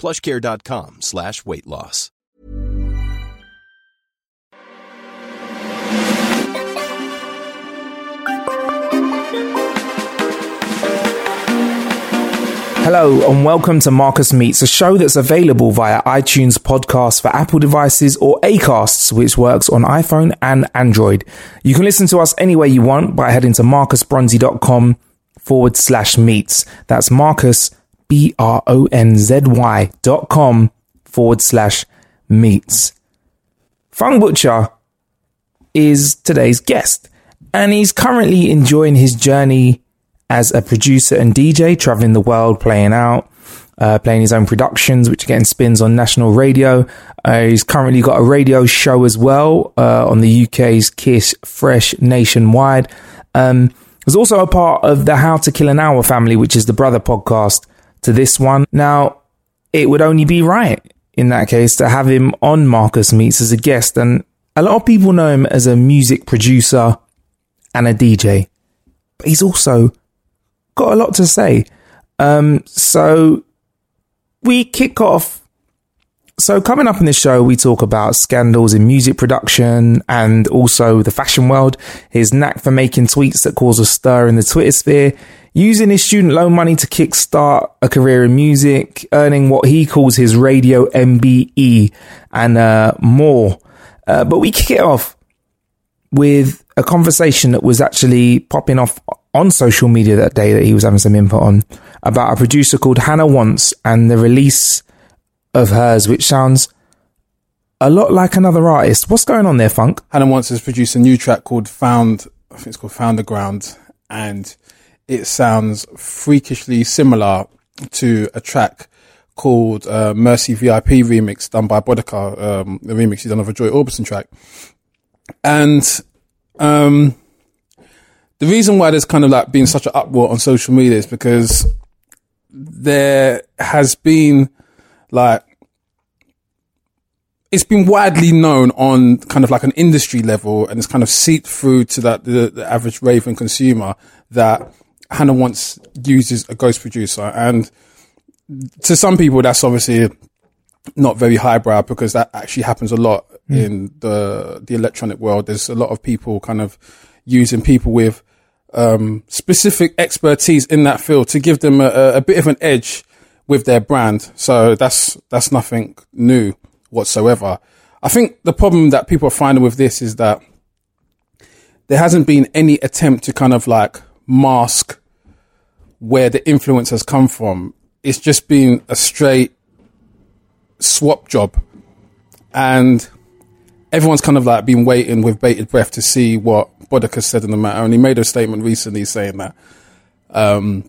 plushcare.com slash weight loss. Hello and welcome to Marcus Meets, a show that's available via iTunes podcast for Apple devices or Acasts, which works on iPhone and Android. You can listen to us any way you want by heading to marcusbronzy.com forward slash meets. That's Marcus, B R O N Z Y dot com forward slash meets. Funk Butcher is today's guest, and he's currently enjoying his journey as a producer and DJ, traveling the world, playing out, uh, playing his own productions, which are getting spins on national radio. Uh, he's currently got a radio show as well uh, on the UK's Kiss Fresh nationwide. Um, he's also a part of the How to Kill an Hour family, which is the brother podcast to this one. Now, it would only be right in that case to have him on Marcus Meets as a guest. And a lot of people know him as a music producer and a DJ, but he's also got a lot to say. Um, so we kick off. So coming up in the show, we talk about scandals in music production and also the fashion world, his knack for making tweets that cause a stir in the Twitter sphere, using his student loan money to kickstart a career in music, earning what he calls his radio MBE and uh, more. Uh, but we kick it off with a conversation that was actually popping off on social media that day that he was having some input on about a producer called Hannah Wants and the release of hers, which sounds a lot like another artist. What's going on there, Funk? Hannah Wants has produced a new track called Found, I think it's called Found the Ground, and it sounds freakishly similar to a track called uh, Mercy VIP remix done by Boddika, um, the remix he's done of a Joy Orbison track. And um, the reason why there's kind of like been such an uproar on social media is because there has been like it's been widely known on kind of like an industry level and it's kind of seeped through to that the, the average Raven consumer that Hannah Wants uses a ghost producer and to some people that's obviously not very highbrow because that actually happens a lot mm. in the the electronic world. There's a lot of people kind of using people with um, specific expertise in that field to give them a, a, bit of an edge with their brand. So that's that's nothing new whatsoever. I think the problem that people are finding with this is that there hasn't been any attempt to kind of like mask where the influence has come from. It's just been a straight swap job. And everyone's kind of like been waiting with bated breath to see what Boddika said in the matter. And he made a statement recently saying that um,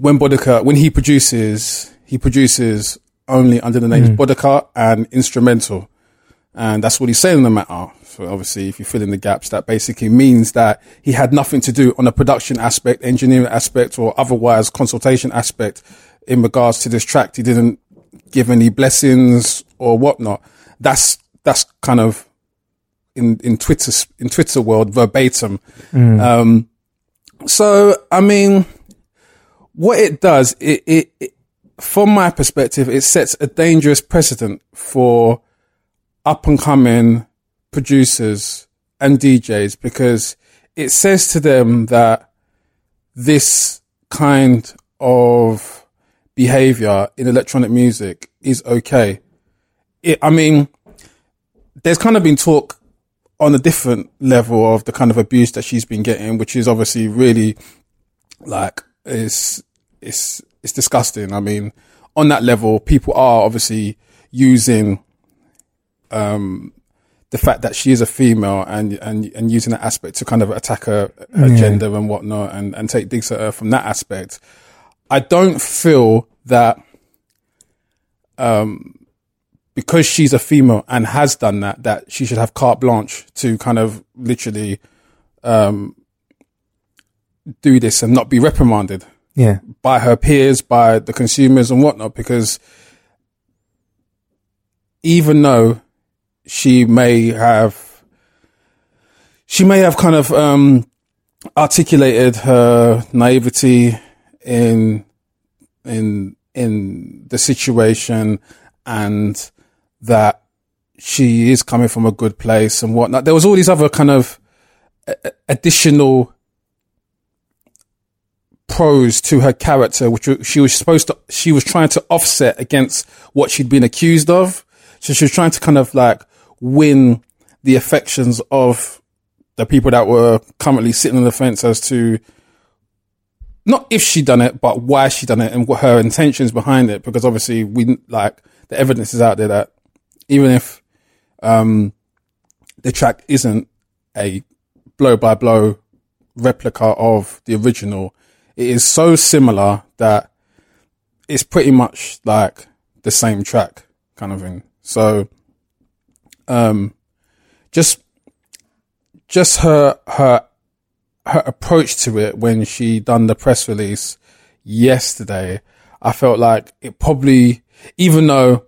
when Boddika, when he produces, he produces only under the names mm. Boddika and Instra:mental. And that's what he's saying in the matter. So obviously, if you fill in the gaps, that basically means that he had nothing to do on a production aspect, engineering aspect, or otherwise consultation aspect in regards to this track. He didn't give any blessings or whatnot. That's that's kind of in in Twitter in Twitter world verbatim. Mm. Um, so I mean, what it does, it, it, it from my perspective, it sets a dangerous precedent for up and coming producers and DJs because it says to them that this kind of behavior in electronic music is okay. It, I mean, there's kind of been talk on a different level of the kind of abuse that she's been getting, which is obviously really like it's it's it's disgusting. I mean, on that level, people are obviously using um the fact that she is a female and and and using that aspect to kind of attack her, her Yeah. gender and whatnot and and take digs at her from that aspect. I don't feel that um because she's a female and has done that that she should have carte blanche to kind of literally um do this and not be reprimanded Yeah. by her peers, by the consumers and whatnot, because even though she may have, she may have kind of, um, articulated her naivety in, in, in the situation and that she is coming from a good place and whatnot. There was all these other kind of additional pros to her character, which she was supposed to, she was trying to offset against what she'd been accused of. So she was trying to kind of like win the affections of the people that were currently sitting on the fence as to not if she done it, but why she done it and what her intentions behind it. Because obviously we like the evidence is out there that even if, um, the track isn't a blow by blow replica of the original, it is so similar that it's pretty much like the same track kind of thing. So, um, just, just her, her, her approach to it when she done the press release yesterday, I felt like it probably, even though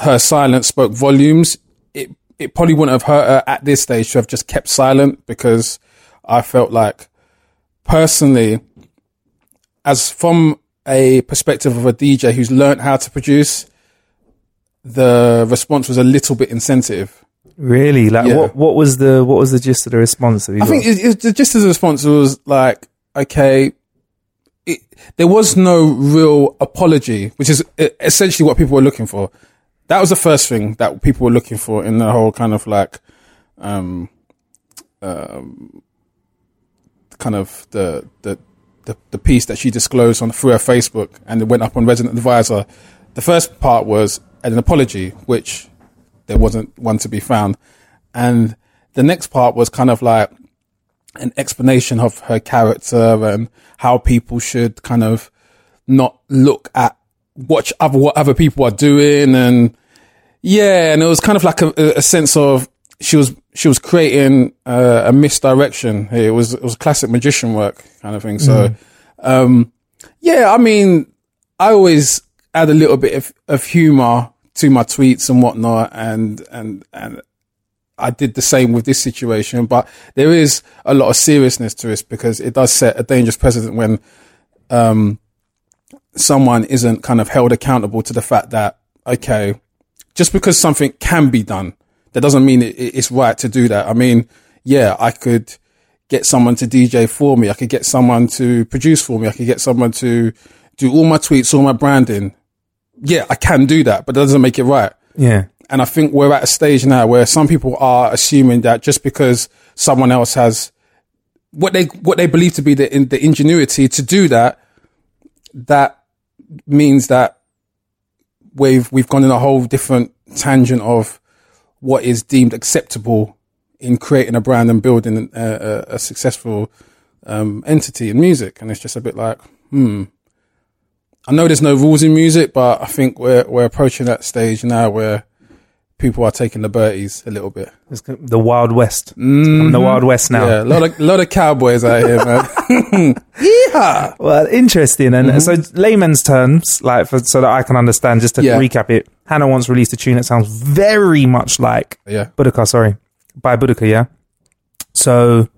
her silence spoke volumes, it, it probably wouldn't have hurt her at this stage to have just kept silent because I felt like personally, as from a perspective of a DJ who's learned how to produce, the response was a little bit insensitive. Really? Like Yeah. what? What was the what was the gist of the response? I think got? it, it, the gist of the response was like, okay, it, there was no real apology, which is essentially what people were looking for. That was the first thing that people were looking for in the whole kind of like, um, um, kind of the, the, the, the piece that she disclosed on through her Facebook and it went up on Resident Advisor. The first part was an apology, which there wasn't one to be found. And the next part was kind of like an explanation of her character and how people should kind of not look at watch other what other people are doing and yeah and it was kind of like a, a sense of she was she was creating uh, a misdirection. It was it was classic magician work kind of thing. So um yeah i mean i always add a little bit of, of humor to my tweets and whatnot and and and I did the same with this situation, but there is a lot of seriousness to this because it does set a dangerous precedent when um, someone isn't kind of held accountable to the fact that okay, just because something can be done, that doesn't mean it, it's right to do that. I mean, yeah, I could get someone to DJ for me, I could get someone to produce for me, I could get someone to do all my tweets, all my branding. Yeah, I can do that, but that doesn't make it right. yeah. And I think we're at a stage now where some people are assuming that just because someone else has what they what they believe to be the in, the ingenuity to do that, that means that we've we've gone in a whole different tangent of what is deemed acceptable in creating a brand and building a, a, a successful um, entity in music. And it's just a bit like, hmm. I know there's no rules in music, but I think we're we're approaching that stage now where people are taking the birdies a little bit. It's the Wild West. I'm the Wild West now. Yeah, a lot of lot of cowboys out here, man. yeah. Well, interesting. And so, layman's terms, like for, so that I can understand, just to Yeah. recap it, Hannah Wants released a tune that sounds very much like Yeah. Boddika, sorry, by Boddika, yeah. So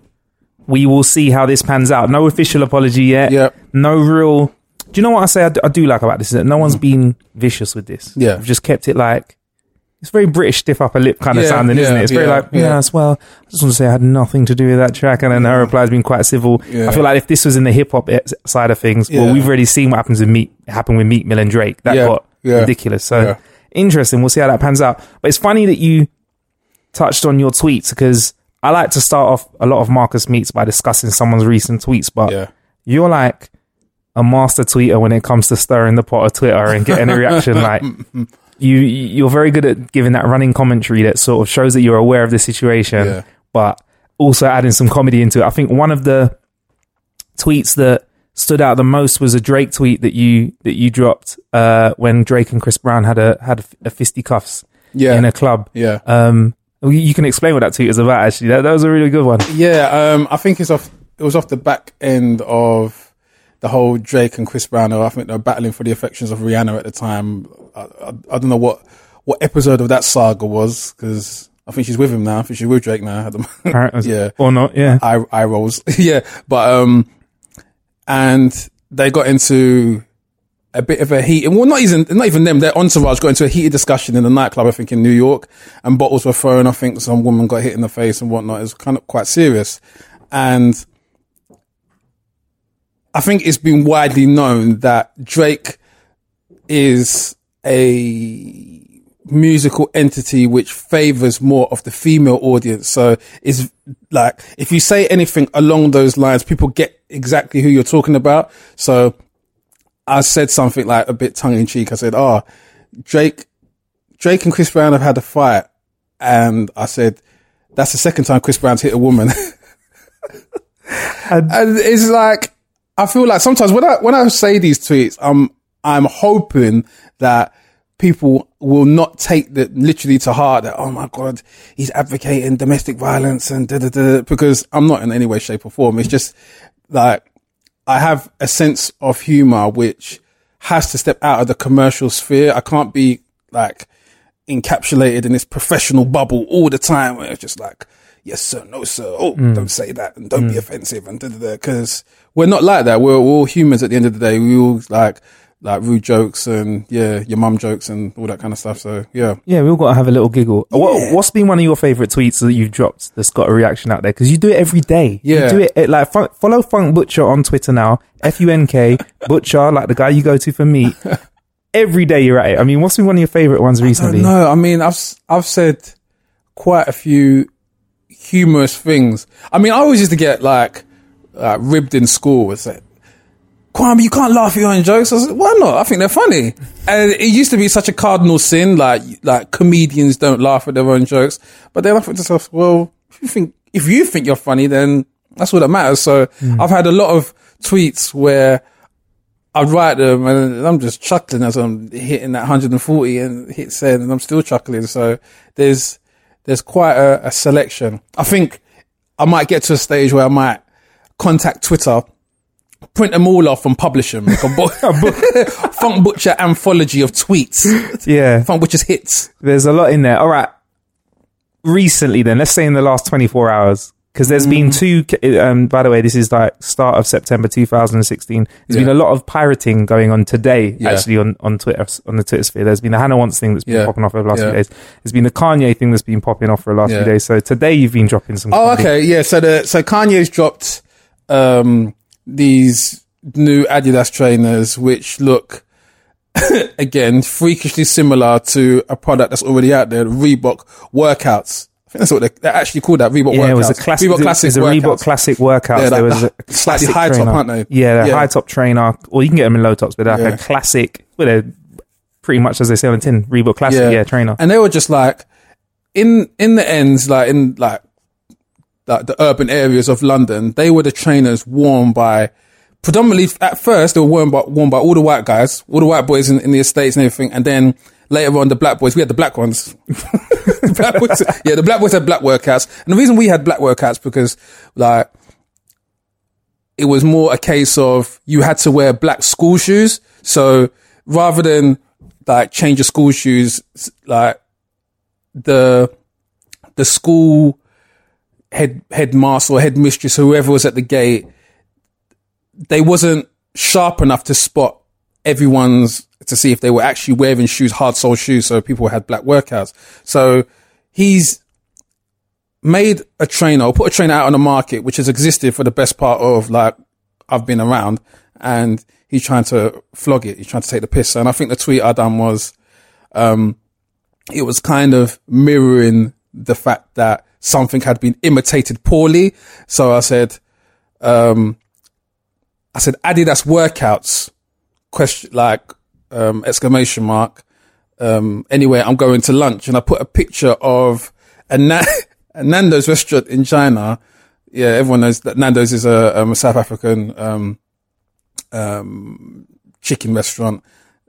we will see how this pans out. No official apology yet. Yeah. No real. Do you know what I say? I do, I do like about this is that no one's been vicious with this. Yeah. We've just kept it like. It's very British stiff upper lip kind of Yeah, sounding, isn't it? It's very yeah, like, yeah. yes, well, I just want to say I had nothing to do with that track. And then her mm. reply's been quite civil. Yeah. I feel like if this was in the hip hop side of things, well, we've already seen what happens with Meek, happened with Meek Mill and Drake. That Yeah, got yeah, ridiculous. So yeah. Interesting. We'll see how that pans out. But it's funny that you touched on your tweets because I like to start off a lot of Marcus meets by discussing someone's recent tweets, but Yeah. you're like a master tweeter when it comes to stirring the pot of Twitter and getting a reaction. like you, you're very good at giving that running commentary that sort of shows that you're aware of the situation, Yeah. but also adding some comedy into it. I think one of the tweets that stood out the most was a Drake tweet that you that you dropped uh, when Drake and Chris Brown had a had a, a fisticuffs Yeah. in a club. Yeah. Um, you can explain what that tweet is about. Actually, that, that was a really good one. Yeah, um, I think it's off. It was off the back end of the whole Drake and Chris Brown. I think they were battling for the affections of Rihanna at the time. I, I, I don't know what what episode of that saga was because I think she's with him now. I think she's with Drake now. At the moment. Apparently- yeah, or not? Yeah, eye, eye rolls. yeah, but um, and they got into a bit of a heat. And well, not even not even them. Their entourage got into a heated discussion in the nightclub. I think in New York, and bottles were thrown. I think some woman got hit in the face and whatnot. It was kind of quite serious, and I think it's been widely known that Drake is a musical entity which favors more of the female audience. So is like, if you say anything along those lines, people get exactly who you're talking about. So I said something like a bit tongue in cheek. I said, ah, oh, Drake, Drake and Chris Brown have had a fight. And I said, that's the second time Chris Brown's hit a woman. and it's like, I feel like sometimes when I, when I say these tweets, I'm, I'm hoping that people will not take that literally to heart that, oh my God, he's advocating domestic violence and da da da, because I'm not in any way, shape or form. It's just like, I have a sense of humor which has to step out of the commercial sphere. I can't be like encapsulated in this professional bubble all the time where it's just like, yes, sir, no, sir. Oh, hmm. don't say that and don't be hmm. offensive and da da da. Cause we're not like that. We're, we're all humans at the end of the day. We all like, like rude jokes and yeah, your mum jokes and all that kind of stuff. So yeah. yeah. We all got to have a little giggle. What, what's been one of your favorite tweets that you've dropped that's got a reaction out there? Because you do it every day. Yeah. you do it, it like fun, follow Funk Butcher on Twitter now. F U N K Butcher, like the guy you go to for meat. Every day you're at it. I mean, what's been one of your favorite ones recently? No, I mean, I've, I've said quite a few humorous things. I mean, I always used to get like, uh, ribbed in school. It's like, Kwame, you can't laugh at your own jokes. I why not? I think they're funny. And it used to be such a cardinal sin, like, like comedians don't laugh at their own jokes. But then I thought to myself, well, if you think, if you think you're funny, then that's all that matters. So mm. I've had a lot of tweets where I'd write them and I'm just chuckling as I'm hitting that 140 and hit send and I'm still chuckling. So there's, there's quite a, a selection. I think I might get to a stage where I might contact Twitter, print them all off and publish them. Like a book, Funk Butcher anthology of tweets. Yeah, Funk Butcher's hits. there's a lot in there. All right. Recently, then, let's say in the last 24 hours, because there's been Mm. two. Um, by the way, this is like start of September 2016. There's been a lot of pirating going on today, Yeah. actually on on Twitter on the Twitter sphere. There's been the Hannah Wants thing that's been Yeah. popping off over the last Yeah. few days. There's been the Kanye thing that's been popping off for the last Yeah. few days. So today you've been dropping some. Oh, comedy. okay. Yeah. So the, so Kanye's dropped, um, these new Adidas trainers, which look, again, freakishly similar to a product that's already out there, Reebok workouts. I think that's what they, they actually called that, Reebok Yeah, workouts. it was a classic. Reebok classic It a Reebok workouts. classic workout. Yeah, there was a slightly high top, aren't they? Yeah, they're Yeah. high top trainer, or you can get them in low tops, but they're like Yeah. a classic. Well, they're pretty much as they say on the tin, Reebok classic. Yeah, trainer. And they were just like, in, in the ends, like in like, like the urban areas of London, they were the trainers worn by predominantly at first they were worn by worn by all the white guys, all the white boys in, in the estates and everything, and then later on the black boys. We had the black ones. The black boys, yeah, the black boys had black workouts, and the reason we had black workouts because like it was more a case of you had to wear black school shoes. So rather than like change your school shoes, like the the school head headmaster or headmistress, whoever was at the gate, they wasn't sharp enough to spot everyone's to see if they were actually wearing shoes, hard sole shoes. So people had black workouts. So he's made a trainer or put a trainer out on the market, which has existed for the best part of like I've been around, and he's trying to flog it. He's trying to take the piss. And I think the tweet I done was, um, it was kind of mirroring the fact that something had been imitated poorly. So I said, um, I said Adidas workouts question, like, um, exclamation mark. Um, anyway, I'm going to lunch and I put a picture of a, Na- a Nando's restaurant in China. Yeah, everyone knows that Nando's is a, um, a South African, um, um, chicken restaurant,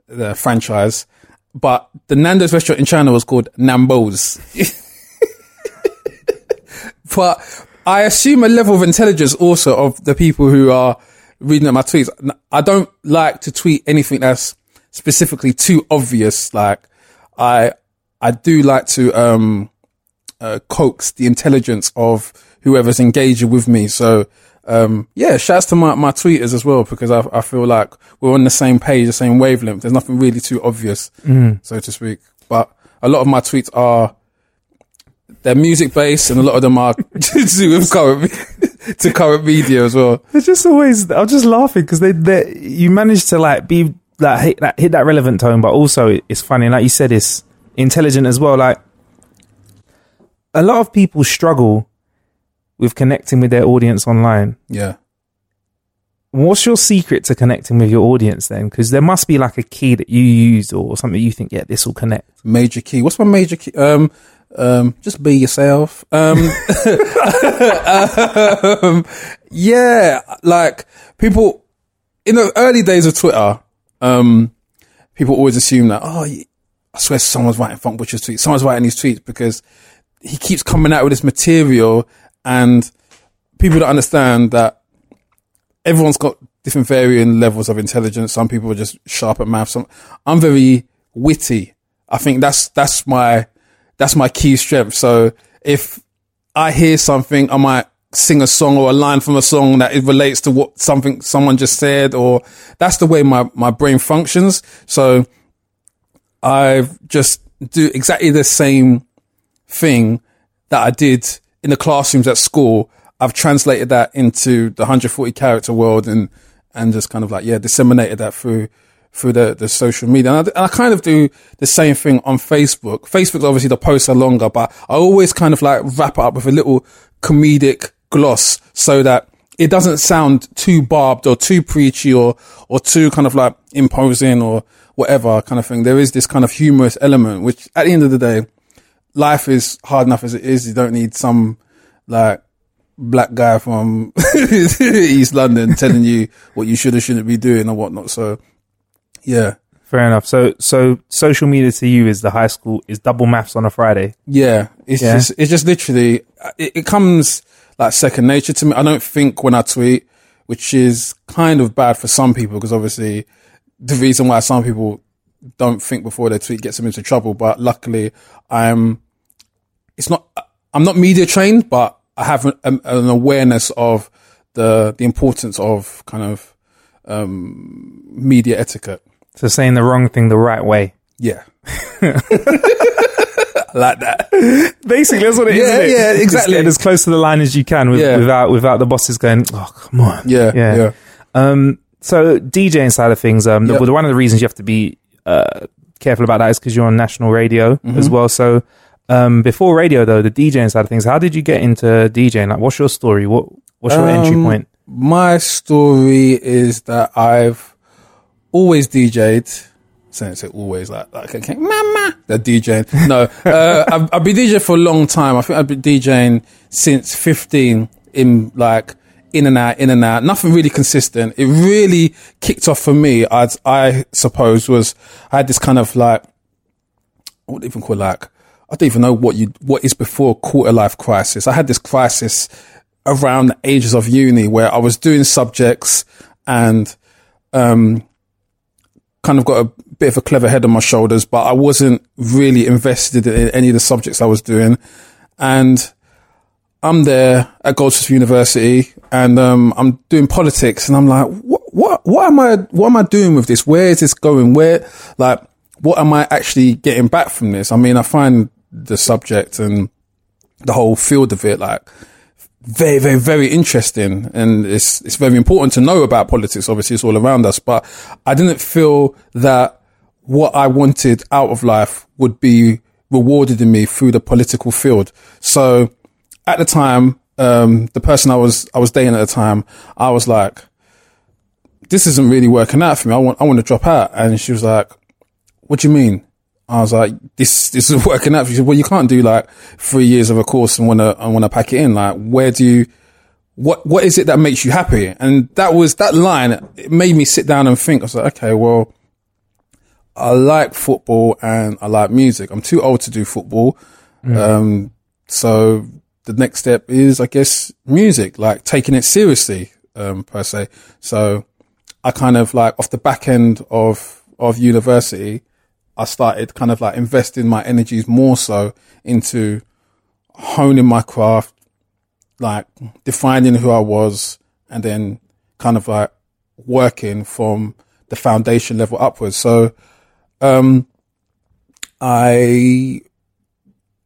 the franchise. But the Nando's restaurant in China was called Nambo's. but I assume a level of intelligence also of the people who are reading my tweets. I don't like to tweet anything that's specifically too obvious. Like I, I do like to, um, uh, coax the intelligence of whoever's engaging with me. So, um, yeah, shouts to my, my tweeters as well, because I, I feel like we're on the same page, the same wavelength. There's nothing really too obvious, so to speak. But a lot of my tweets are, they're music based and a lot of them are to do with current, to current media as well. They're just always. I'm just laughing because they, they, you manage to like be like hit that hit that relevant tone, but also it's funny. Like you said, it's intelligent as well. Like a lot of people struggle with connecting with their audience online. Yeah. What's your secret to connecting with your audience then? Because there must be like a key that you use or something you think, yeah, this will connect. Major key. What's my major key? Um, um, just be yourself. Um, um, yeah, like people in the early days of Twitter, um, people always assume that, oh, I swear someone's writing Funk Butcher's tweets. Someone's writing these tweets because he keeps coming out with this material and people don't understand that everyone's got different varying levels of intelligence. Some people are just sharp at math. Some, I'm very witty. I think that's, that's my, that's my key strength. So if I hear something, I might sing a song or a line from a song that it relates to what something someone just said, or that's the way my, my brain functions. So I just do exactly the same thing that I did in the classrooms at school. I've translated that into the 140 character world and, and just kind of like, yeah, disseminated that through, through the, the social media. And I, and I kind of do the same thing on Facebook. Facebook, obviously the posts are longer, but I always kind of like wrap it up with a little comedic gloss so that it doesn't sound too barbed or too preachy or, or too kind of like imposing or whatever kind of thing. There is this kind of humorous element, which at the end of the day, life is hard enough as it is. You don't need some like black guy from East London telling you what you should or shouldn't be doing or whatnot. So yeah. Fair enough. So, so social media to you is the high school is double maths on a Friday. Yeah. It's Yeah. just, it's just literally, it, it comes like second nature to me. I don't think when I tweet, which is kind of bad for some people because obviously the reason why some people don't think before they tweet gets them into trouble. But luckily I'm, it's not, I'm not media trained, but I have an, an an awareness of the, the importance of kind of, um, media etiquette. So saying the wrong thing the right way. Yeah. Like that. Basically, that's what it is. Yeah, it? yeah, Just exactly. get as close to the line as you can with, Yeah. without without the bosses going, oh come on. Yeah. Yeah. Yeah. Um, so DJing side of things, um, Yep. the, one of the reasons you have to be uh, careful about that is because you're on national radio Mm-hmm. as well. So um, before radio, though, the DJing side of things, how did you get into DJing? Like, what's your story? What what's your entry Um, point? My story is that I've always DJ'd. Saying say always like like okay, mama, the DJing. No, uh, I've, I've been DJing for a long time. I think I've been DJing since 15 in like in and out, in and out. Nothing really consistent. It really kicked off for me. I I suppose was I had this kind of like what do you even call it, like I don't even know what you what is before quarter life crisis. I had this crisis around the ages of uni where I was doing subjects and um kind of got a bit of a clever head on my shoulders, but I wasn't really invested in any of the subjects I was doing. And I'm there at Goldsmith University and um, I'm doing politics and I'm like, what, what, what am I, what am I doing with this? Where is this going? Where, like, what am I actually getting back from this? I mean, I find the subject and the whole field of it like very, very, very interesting. And it's, it's very important to know about politics. Obviously, it's all around us, but I didn't feel that what I wanted out of life would be rewarded in me through the political field. So at the time, um, the person I was, I was dating at the time, I was like, this isn't really working out for me. I want, I want to drop out. And she was like, what do you mean? I was like, this, this is working out. She said, well, you can't do like three years of a course and want to, and want to pack it in. Like, where do you, what, what is it that makes you happy? And that was, that line, it made me sit down and think. I was like, okay, well, I like football and I like music. I'm too old to do football. Um, so the next step is, I guess, music, like taking it seriously, um, per se. So I kind of like off the back end of, of university, I started kind of like investing my energies more so into honing my craft, like defining who I was and then kind of like working from the foundation level upwards. So, um, I,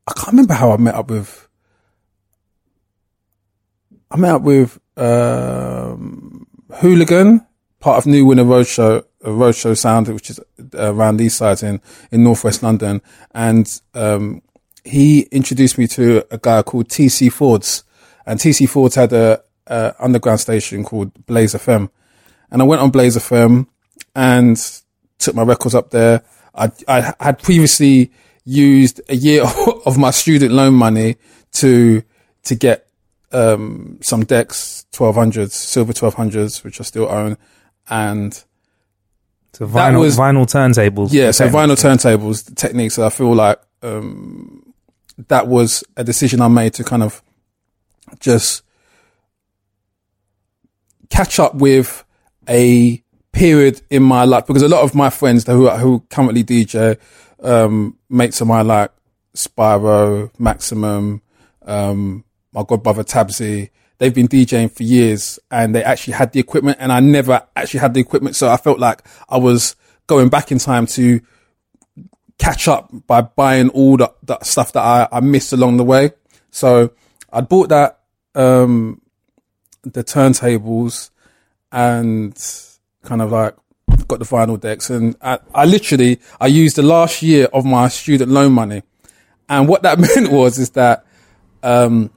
I can't remember how I met up with, I met up with, um, Hooligan, part of New Winner Roadshow, uh, Roadshow Sound, which is uh, around these sides in, in Northwest London. And, um, he introduced me to a guy called TC Fords and TC Fords had a, a underground station called Blaze FM. And I went on Blaze FM and took my records up there. I, I had previously used a year of my student loan money to, to get, um, some decks, 1200s, silver 1200s, which I still own. And So vinyl, was- vinyl turntables. yeah, so vinyl turntables, the techniques that I feel like, um, that was a decision I made to kind of just catch up with a period in my life because a lot of my friends who who currently DJ, um, mates of mine like Spyro, Maximum, um, my godbrother Tabsy, they've been DJing for years and they actually had the equipment and I never actually had the equipment. So I felt like I was going back in time to catch up by buying all the, the stuff that I, I missed along the way. So I bought that, um, the turntables and kind of like got the vinyl decks and I, I literally, I used the last year of my student loan money. And what that meant was, is that, um,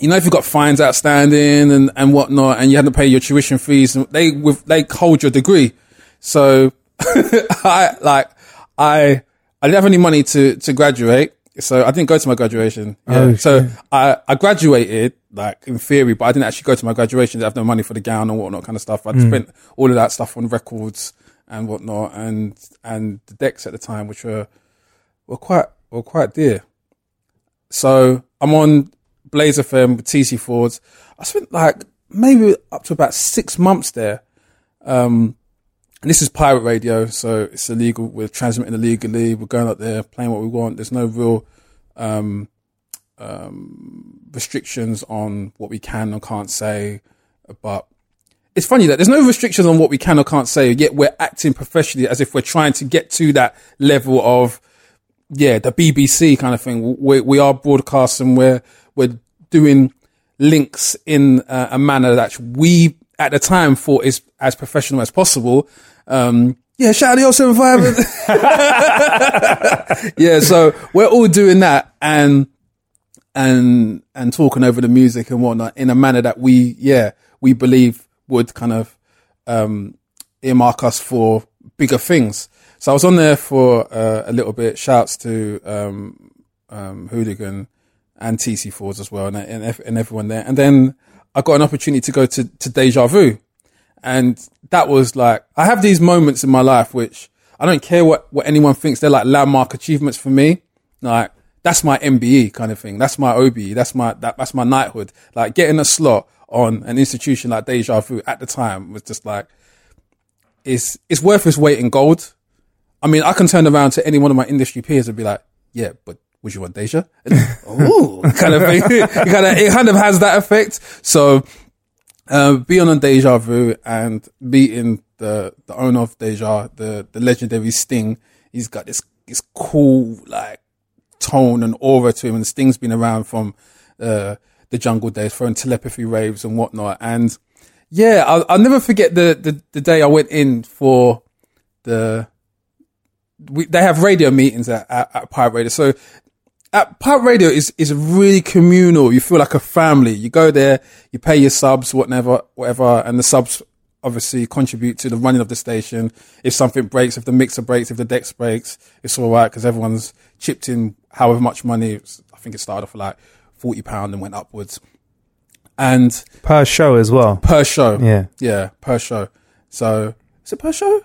you know, if you've got fines outstanding and, and whatnot, and you had to pay your tuition fees, they with they hold your degree. So I like I I didn't have any money to to graduate, so I didn't go to my graduation. Oh, yeah. Oh, so I I graduated like in theory, but I didn't actually go to my graduation. I have no money for the gown and whatnot kind of stuff. I would mm. spent all of that stuff on records and whatnot, and and the decks at the time, which were were quite were quite dear. So I'm on Blaze FM with TC Fords. I spent like maybe up to about six months there. Um, and this is pirate radio, so it's illegal. We're transmitting illegally. We're going out there playing what we want. There's no real um, um, restrictions on what we can or can't say. But it's funny that there's no restrictions on what we can or can't say, yet we're acting professionally as if we're trying to get to that level of yeah, the BBC kind of thing. We we are broadcasting. We're we're doing links in uh, a manner that we at the time thought is as professional as possible. Um, yeah, shout out to 075. yeah, so we're all doing that and and and talking over the music and whatnot in a manner that we yeah we believe would kind of um earmark us for bigger things. So I was on there for uh, a little bit. Shouts to um, um, Hooligan and TC4s as well, and, and and everyone there. And then I got an opportunity to go to to Deja Vu, and that was like I have these moments in my life which I don't care what what anyone thinks. They're like landmark achievements for me. Like that's my MBE kind of thing. That's my OBE. That's my that, that's my knighthood. Like getting a slot on an institution like Deja Vu at the time was just like it's it's worth its weight in gold. I mean, I can turn around to any one of my industry peers and be like, "Yeah, but would you want Deja?" Ooh, kind of thing. it kind of it kind of has that effect. So, uh, being on Deja Vu and meeting the the owner of Deja, the the legendary Sting, he's got this this cool like tone and aura to him, and Sting's been around from uh, the jungle days, throwing telepathy raves and whatnot, and yeah, I'll, I'll never forget the, the, the day I went in for the we, they have radio meetings at, at, at Pirate Radio. So at Pirate Radio is, is really communal. You feel like a family. You go there, you pay your subs, whatever, whatever, and the subs obviously contribute to the running of the station. If something breaks, if the mixer breaks, if the decks breaks, it's all right because everyone's chipped in however much money. I think it started off like forty pound and went upwards. And per show as well. Per show, yeah, yeah, per show. So is it per show?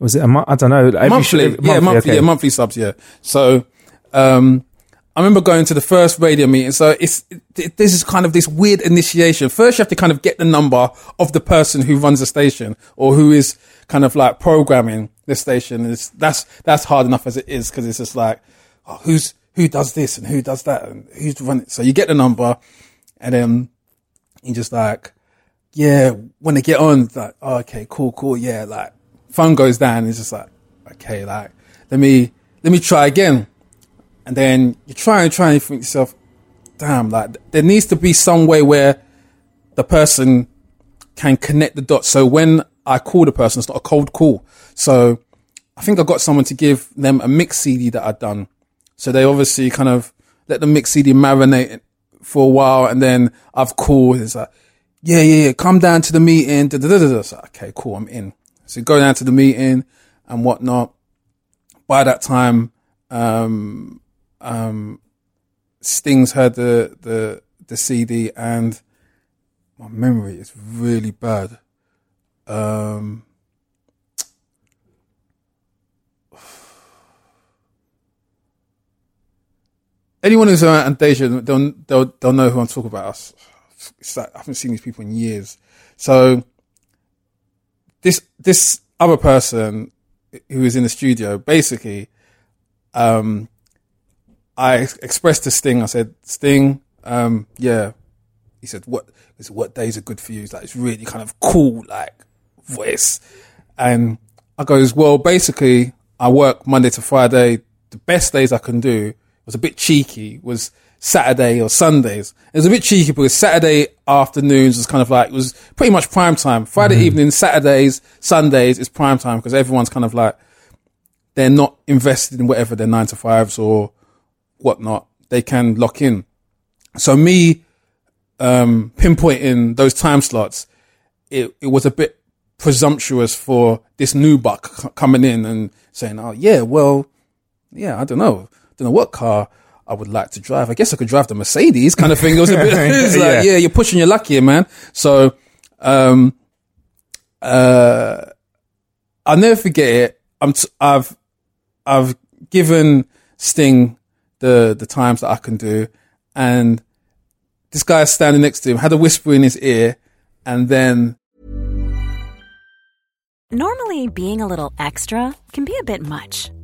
Was it a month? I don't know. Every monthly, show, yeah, monthly, okay. yeah, monthly subs, yeah. So, um, I remember going to the first radio meeting. So it's it, this is kind of this weird initiation. First, you have to kind of get the number of the person who runs the station or who is kind of like programming the station. It's, that's that's hard enough as it is because it's just like oh, who's who does this and who does that and who's running. So you get the number, and then you just like yeah. When they get on, like oh, okay, cool, cool, yeah. Like phone goes down. It's just like okay, like let me let me try again and then you try and try and think yourself, damn, like there needs to be some way where the person can connect the dots. So when I call the person, it's not a cold call. So I think I got someone to give them a mix CD that I'd done. So they obviously kind of let the mix CD marinate for a while, and then I've called. It's like, yeah, yeah, yeah, come down to the meeting. Da, da, da, okay, cool, I'm in. So go down to the meeting and whatnot. By that time, um, um, Stings heard the, the, the CD and my memory is really bad. Um, anyone who's around Deja, they'll, they'll, they'll know who I'm talking about. Like, I haven't seen these people in years. So this, this other person who was in the studio, basically, um, I expressed to Sting. I said, Sting, um, yeah. He said, what? He said, what days are good for you? He's like, it's really kind of cool, like voice. And I goes, well, basically, I work Monday to Friday. The best days I can do was a bit cheeky. Was Saturday or Sundays. It was a bit cheeky because Saturday afternoons was kind of like, it was pretty much prime time. Friday mm-hmm. evening, Saturdays, Sundays is prime time because everyone's kind of like, they're not invested in whatever their nine to fives or whatnot, they can lock in. So me um, pinpointing those time slots, it, it was a bit presumptuous for this new buck coming in and saying, "Oh yeah, well, yeah, I don't know, don't know what car." I would like to drive. I guess I could drive the Mercedes kind of thing. It was a bit, it was like, yeah. yeah, you're pushing your luck here, man. So, um, uh, I'll never forget it. I'm, t- I've, I've given Sting the the times that I can do. And this guy standing next to him had a whisper in his ear, and then. Normally, being a little extra can be a bit much,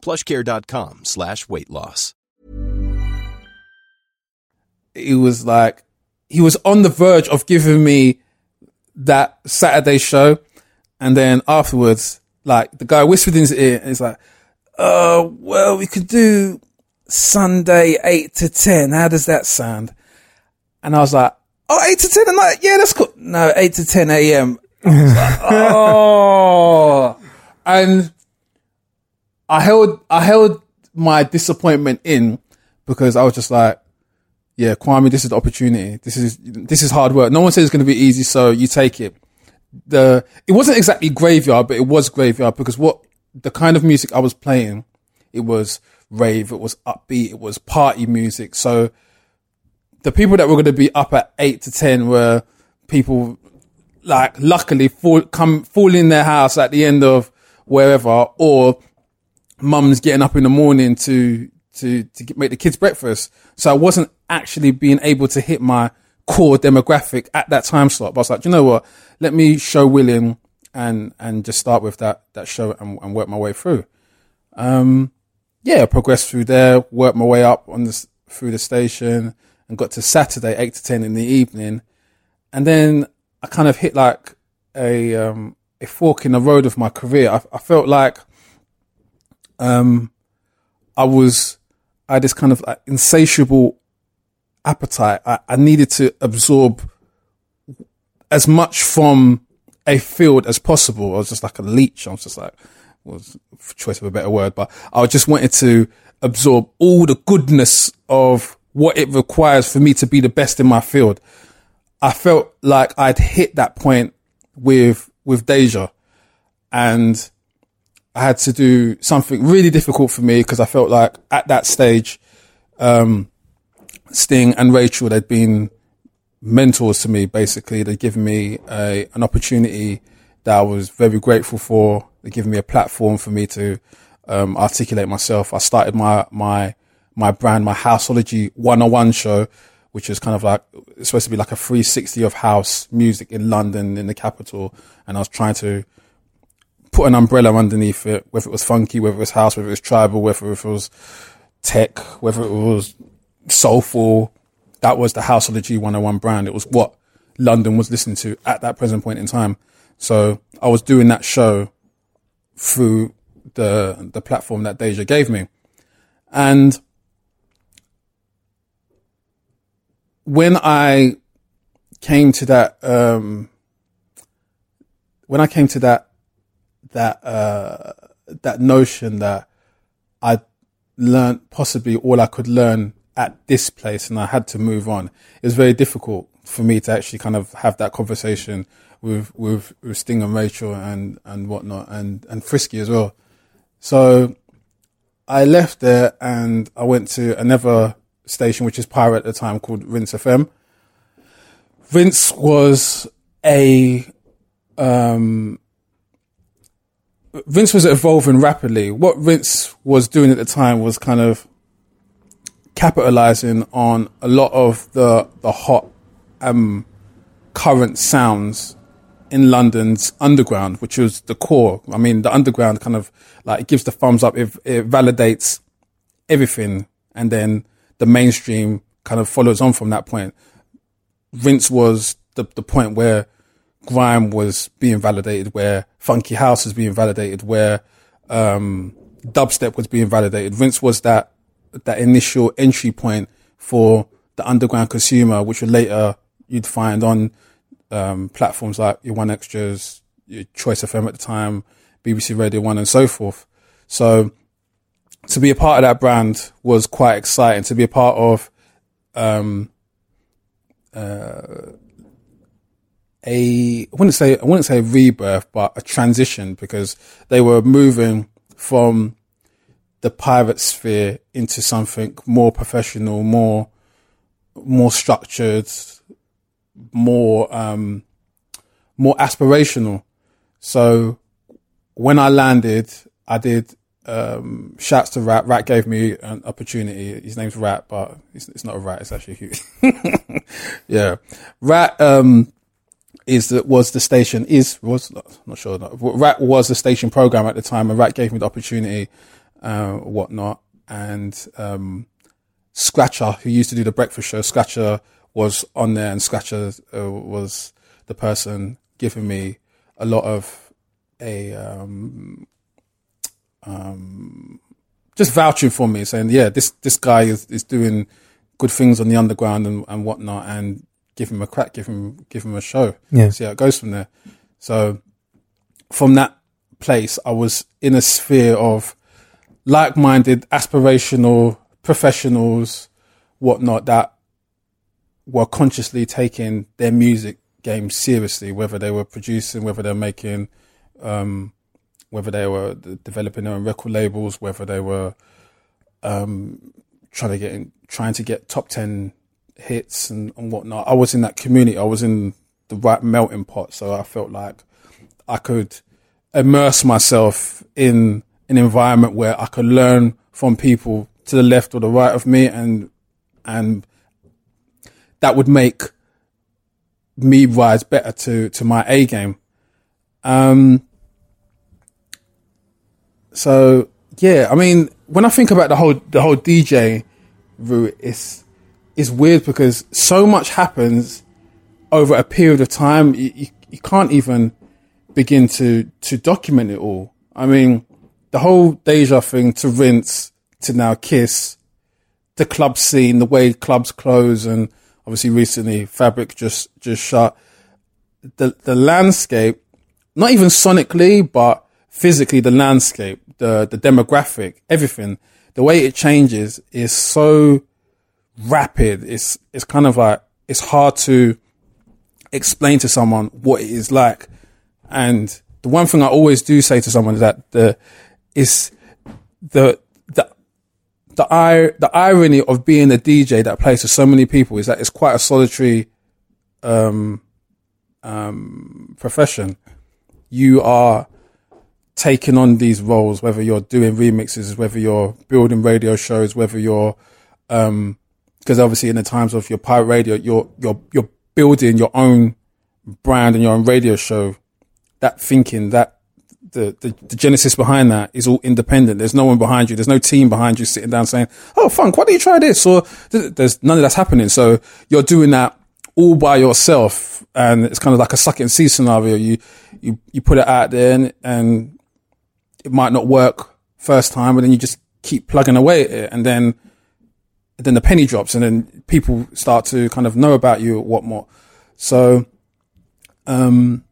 plushcare.com slash weight loss. Was like, he was on the verge of giving me that Saturday show. And then afterwards, like the guy whispered in his ear and he's like, uh, well, we could do Sunday, 8 to 10. How does that sound? And I was like, oh, 8 to 10 at night. Yeah, that's cool. No, 8 to 10 a.m. Like, oh, and I held, I held my disappointment in because I was just like, yeah, Kwame, this is the opportunity. This is, this is hard work. No one says it's going to be easy. So you take it. The, it wasn't exactly graveyard, but it was graveyard because what the kind of music I was playing, it was rave, it was upbeat, it was party music. So the people that were going to be up at eight to 10 were people like luckily fall, come, fall in their house at the end of wherever or mum's getting up in the morning to, to, to make the kids breakfast. So I wasn't actually being able to hit my core demographic at that time slot. But I was like, you know what? Let me show willing and, and just start with that, that show and, and work my way through. Um, yeah, progressed through there, worked my way up on this through the station and got to Saturday, eight to 10 in the evening. And then I kind of hit like a, um, a fork in the road of my career. I, I felt like, um, I was, I had this kind of like insatiable appetite. I, I needed to absorb as much from a field as possible. I was just like a leech. I was just like, was choice of a better word, but I just wanted to absorb all the goodness of what it requires for me to be the best in my field. I felt like I'd hit that point with, with Deja and I had to do something really difficult for me because I felt like at that stage, um, Sting and Rachel, they'd been mentors to me, basically. They'd given me a, an opportunity that I was very grateful for. They'd given me a platform for me to, um, articulate myself. I started my, my, my brand, my Houseology 101 show, which is kind of like, it's supposed to be like a 360 of house music in London, in the capital. And I was trying to put an umbrella underneath it, whether it was funky, whether it was house, whether it was tribal, whether it was tech, whether it was soulful. That was the Houseology 101 brand. It was what London was listening to at that present point in time. So I was doing that show through the, the platform that Deja gave me. And when I came to that, um, when I came to that, that, uh, that notion that I learned possibly all I could learn at this place and I had to move on, it was very difficult for me to actually kind of have that conversation with, with, with Sting and Rachel and, and whatnot and, and Frisky as well. So I left there and I went to another station, which is Pirate at the time, called Rinse FM. Rinse was a um, Rinse was evolving rapidly. What Rinse was doing at the time was kind of capitalizing on a lot of the the hot um, current sounds in London's underground, which was the core. I mean, the underground kind of like it gives the thumbs up. It, it validates everything, and then the mainstream kind of follows on from that point. Rinse was the, the point where grime was being validated, where funky house was being validated, where, um, dubstep was being validated. Rinse was that, that initial entry point for the underground consumer, which later you'd find on, um, platforms like your 1Xtras, your Choice FM at the time, BBC Radio 1 and so forth. So to be a part of that brand was quite exciting. To be a part of um, uh, a I wouldn't say I wouldn't say a rebirth, but a transition because they were moving from the pirate sphere into something more professional, more more structured, more um, more aspirational. So when I landed, I did um, shouts to Rat. Rat gave me an opportunity. His name's Rat, but it's, it's not a rat. It's actually huge. yeah. Rat, um, is that was the station is was not sure Rat was the station program at the time, and Rat gave me the opportunity, uh, whatnot, and um, Scratcha, who used to do the breakfast show, Scratcha was on there, and Scratcha uh, was the person giving me a lot of a um, um, just vouching for me, saying, yeah, this, this guy is, is doing good things on the underground and, and whatnot and give him a crack, give him, give him a show. Yeah. See how it goes from there. So from that place, I was in a sphere of like-minded, aspirational professionals, whatnot, that were consciously taking their music game seriously, whether they were producing, whether they're making, um, whether they were developing their own record labels, whether they were um, trying to get in, trying to get top ten hits and, and whatnot. I was in that community. I was in the right melting pot, so I felt like I could immerse myself in an environment where I could learn from people to the left or the right of me, and and that would make me rise better to to my A game. Um. So yeah, I mean, when I think about the whole the whole DJ route, it's it's weird because so much happens over a period of time. You, you, you can't even begin to to document it all. I mean, the whole Deja thing to Rinse to now Kiss, the club scene, the way clubs close, and obviously recently Fabric just just shut. The the landscape, not even sonically, but physically, the landscape, the the demographic, everything, the way it changes is so rapid. It's it's kind of like it's hard to explain to someone what it is like. And the one thing I always do say to someone is that the is the the the the irony of being a DJ that plays to so many people is that it's quite a solitary um um profession. You are taking on these roles, whether you're doing remixes, whether you're building radio shows, whether you're um because obviously in the times of your pirate radio, you're you're you're building your own brand and your own radio show. That thinking, that the, the, the genesis behind that is all independent. There's no one behind you. There's no team behind you sitting down saying, "Oh, Funk, why don't you try this?" Or there's none of that's happening. So you're doing that all by yourself, and it's kind of like a suck and see scenario. You you you put it out there, and, and it might not work first time, but then you just keep plugging away at it, and then then the penny drops, and then people start to kind of know about you, what more. So, um,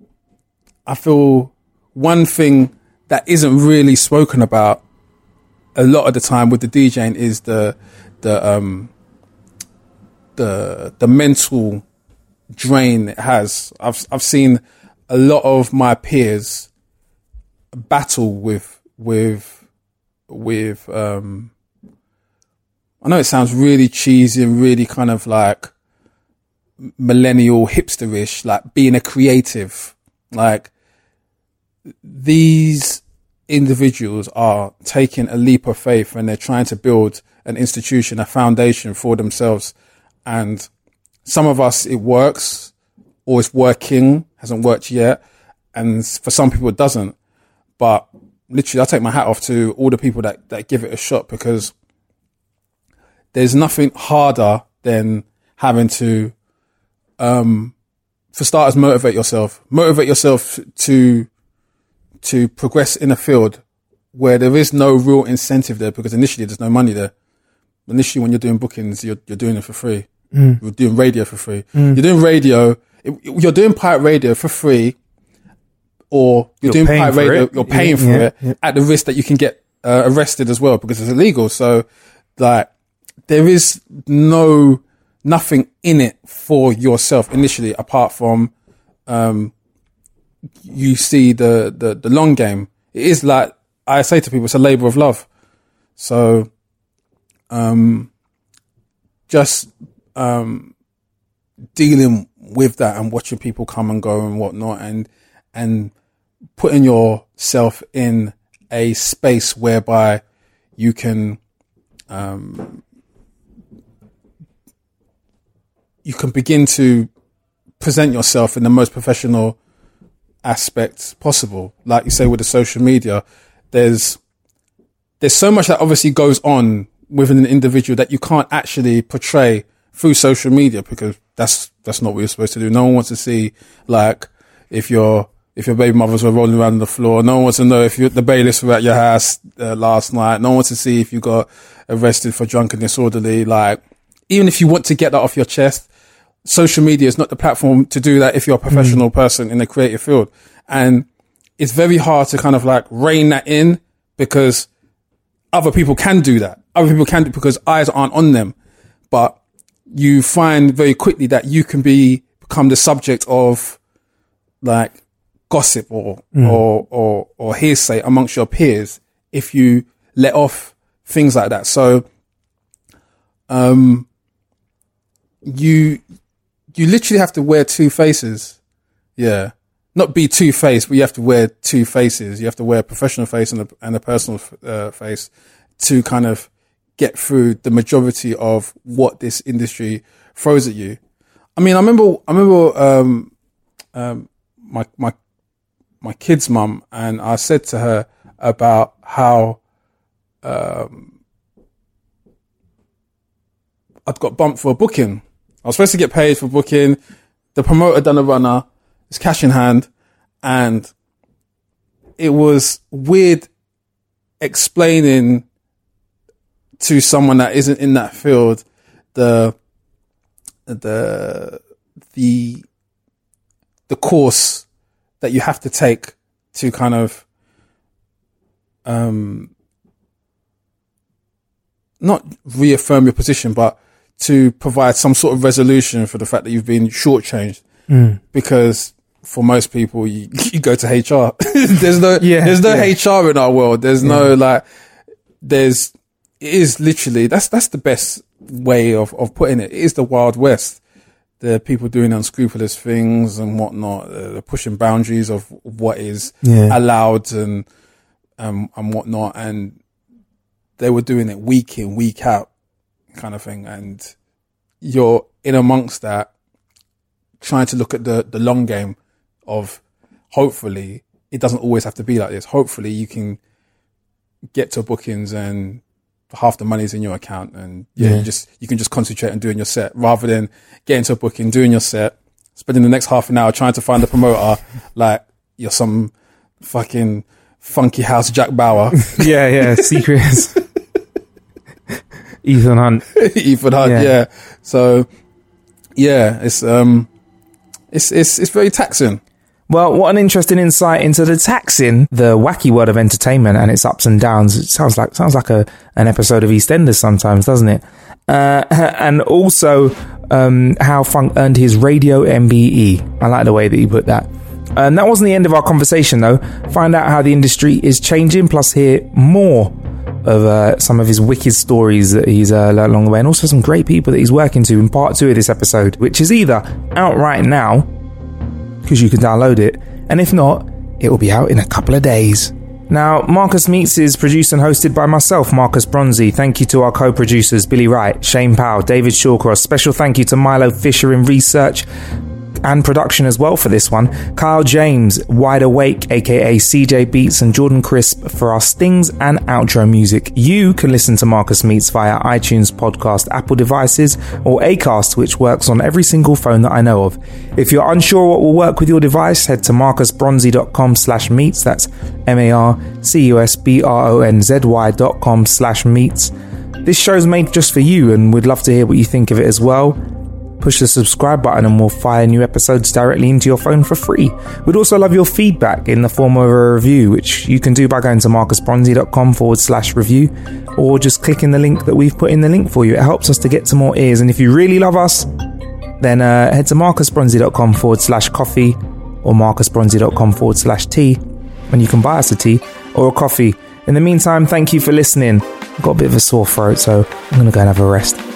I feel one thing that isn't really spoken about a lot of the time with the DJing is the the um the the mental drain it has. I've I've seen a lot of my peers battle with with with um I know it sounds really cheesy and really kind of like millennial hipsterish, like being a creative. Like these individuals are taking a leap of faith and they're trying to build an institution, a foundation for themselves. And some of us, it works or it's working, hasn't worked yet. And for some people, it doesn't. But literally, I take my hat off to all the people that, that give it a shot because there's nothing harder than having to, um, for starters, motivate yourself, motivate yourself to to progress in a field where there is no real incentive there because initially there's no money there. Initially, when you're doing bookings, you're, you're doing it for free. Mm. You're doing radio for free. Mm. You're doing radio. You're doing pirate radio for free, or you're, you're doing pirate radio. It. You're paying yeah, for yeah, it yeah. at the risk that you can get uh, arrested as well because it's illegal. So, like, there is no nothing in it for yourself initially, apart from um, you see the, the, the long game. It is like I say to people, it's a labor of love. So, um, just um, dealing with that and watching people come and go and whatnot, and and putting yourself in a space whereby you can um, you can begin to present yourself in the most professional aspects possible. Like you say with the social media, there's there's so much that obviously goes on within an individual that you can't actually portray through social media because that's that's not what you're supposed to do. No one wants to see like if you're if your baby mothers were rolling around on the floor. No one wants to know if you, the bailiffs were at your house uh, last night. No one wants to see if you got arrested for drunk and disorderly. Like, even if you want to get that off your chest, social media is not the platform to do that if you're a professional mm. person in the creative field. And it's very hard to kind of like rein that in because other people can do that. Other people can do because eyes aren't on them. But you find very quickly that you can be become the subject of like gossip or mm. or or or hearsay amongst your peers if you let off things like that. So um you you literally have to wear two faces. Yeah. Not be two faced, but you have to wear two faces. You have to wear a professional face and a, and a personal uh, face to kind of get through the majority of what this industry throws at you. I mean, I remember, I remember, um, um, my, my, my kid's mum and I said to her about how, um, I'd got bumped for a booking. I was supposed to get paid for booking. The promoter done a runner. It's cash in hand. And it was weird explaining to someone that isn't in that field the the the the course that you have to take to kind of um not reaffirm your position but to provide some sort of resolution for the fact that you've been shortchanged mm. because for most people you, you go to HR there's no yeah, there's no yeah. HR in our world there's yeah. no like there's it is literally that's that's the best way of of putting it. It is the wild west. The people doing unscrupulous things and whatnot, uh, pushing boundaries of what is yeah. allowed and um, and whatnot, and they were doing it week in week out, kind of thing. And you're in amongst that, trying to look at the the long game of hopefully it doesn't always have to be like this. Hopefully you can get to bookings and half the money's in your account and yeah, yeah. you just, you can just concentrate on doing your set rather than getting to a booking, doing your set, spending the next half an hour trying to find a promoter like you're some fucking funky house Jack Bauer. yeah, yeah, secrets. Ethan Hunt. Ethan Hunt, yeah. yeah. So yeah, it's um it's it's it's very taxing. Well, what an interesting insight into the taxing, the wacky world of entertainment and its ups and downs. It sounds like sounds like a an episode of EastEnders sometimes, doesn't it? Uh, and also um, how Funk earned his radio MBE. I like the way that he put that. And that wasn't the end of our conversation, though. Find out how the industry is changing, plus hear more of uh, some of his wicked stories that he's uh, learned along the way, and also some great people that he's working to in part two of this episode, which is either out right now because you can download it, and if not, it will be out in a couple of days. Now, Marcus Meets is produced and hosted by myself, Marcus Bronzy. Thank you to our co producers, Billy Wright, Shane Powell, David Shawcross. Special thank you to Milo Fisher in research, and production as well for this one. Kyle James, Wide Awake, aka CJ Beats, and Jordan Crisp for our stings and outro music. You can listen to Marcus Meets via iTunes podcast, Apple devices, or Acast, which works on every single phone that I know of. If you're unsure what will work with your device, head to marcusbronzy.com slash meets. That's M-A-R-C-U-S-B-R-O-N-Z-Y dot com slash meets. This show's made just for you and we'd love to hear what you think of it as well push the subscribe button and we'll fire new episodes directly into your phone for free. We'd also love your feedback in the form of a review, which you can do by going to marcusbronzy.com forward slash review or just clicking the link that we've put in the link for you. It helps us to get to more ears. And if you really love us, then uh, head to marcusbronzy.com forward slash coffee or marcusbronzy.com forward slash tea and you can buy us a tea or a coffee. In the meantime, thank you for listening. I've got a bit of a sore throat, so I'm going to go and have a rest.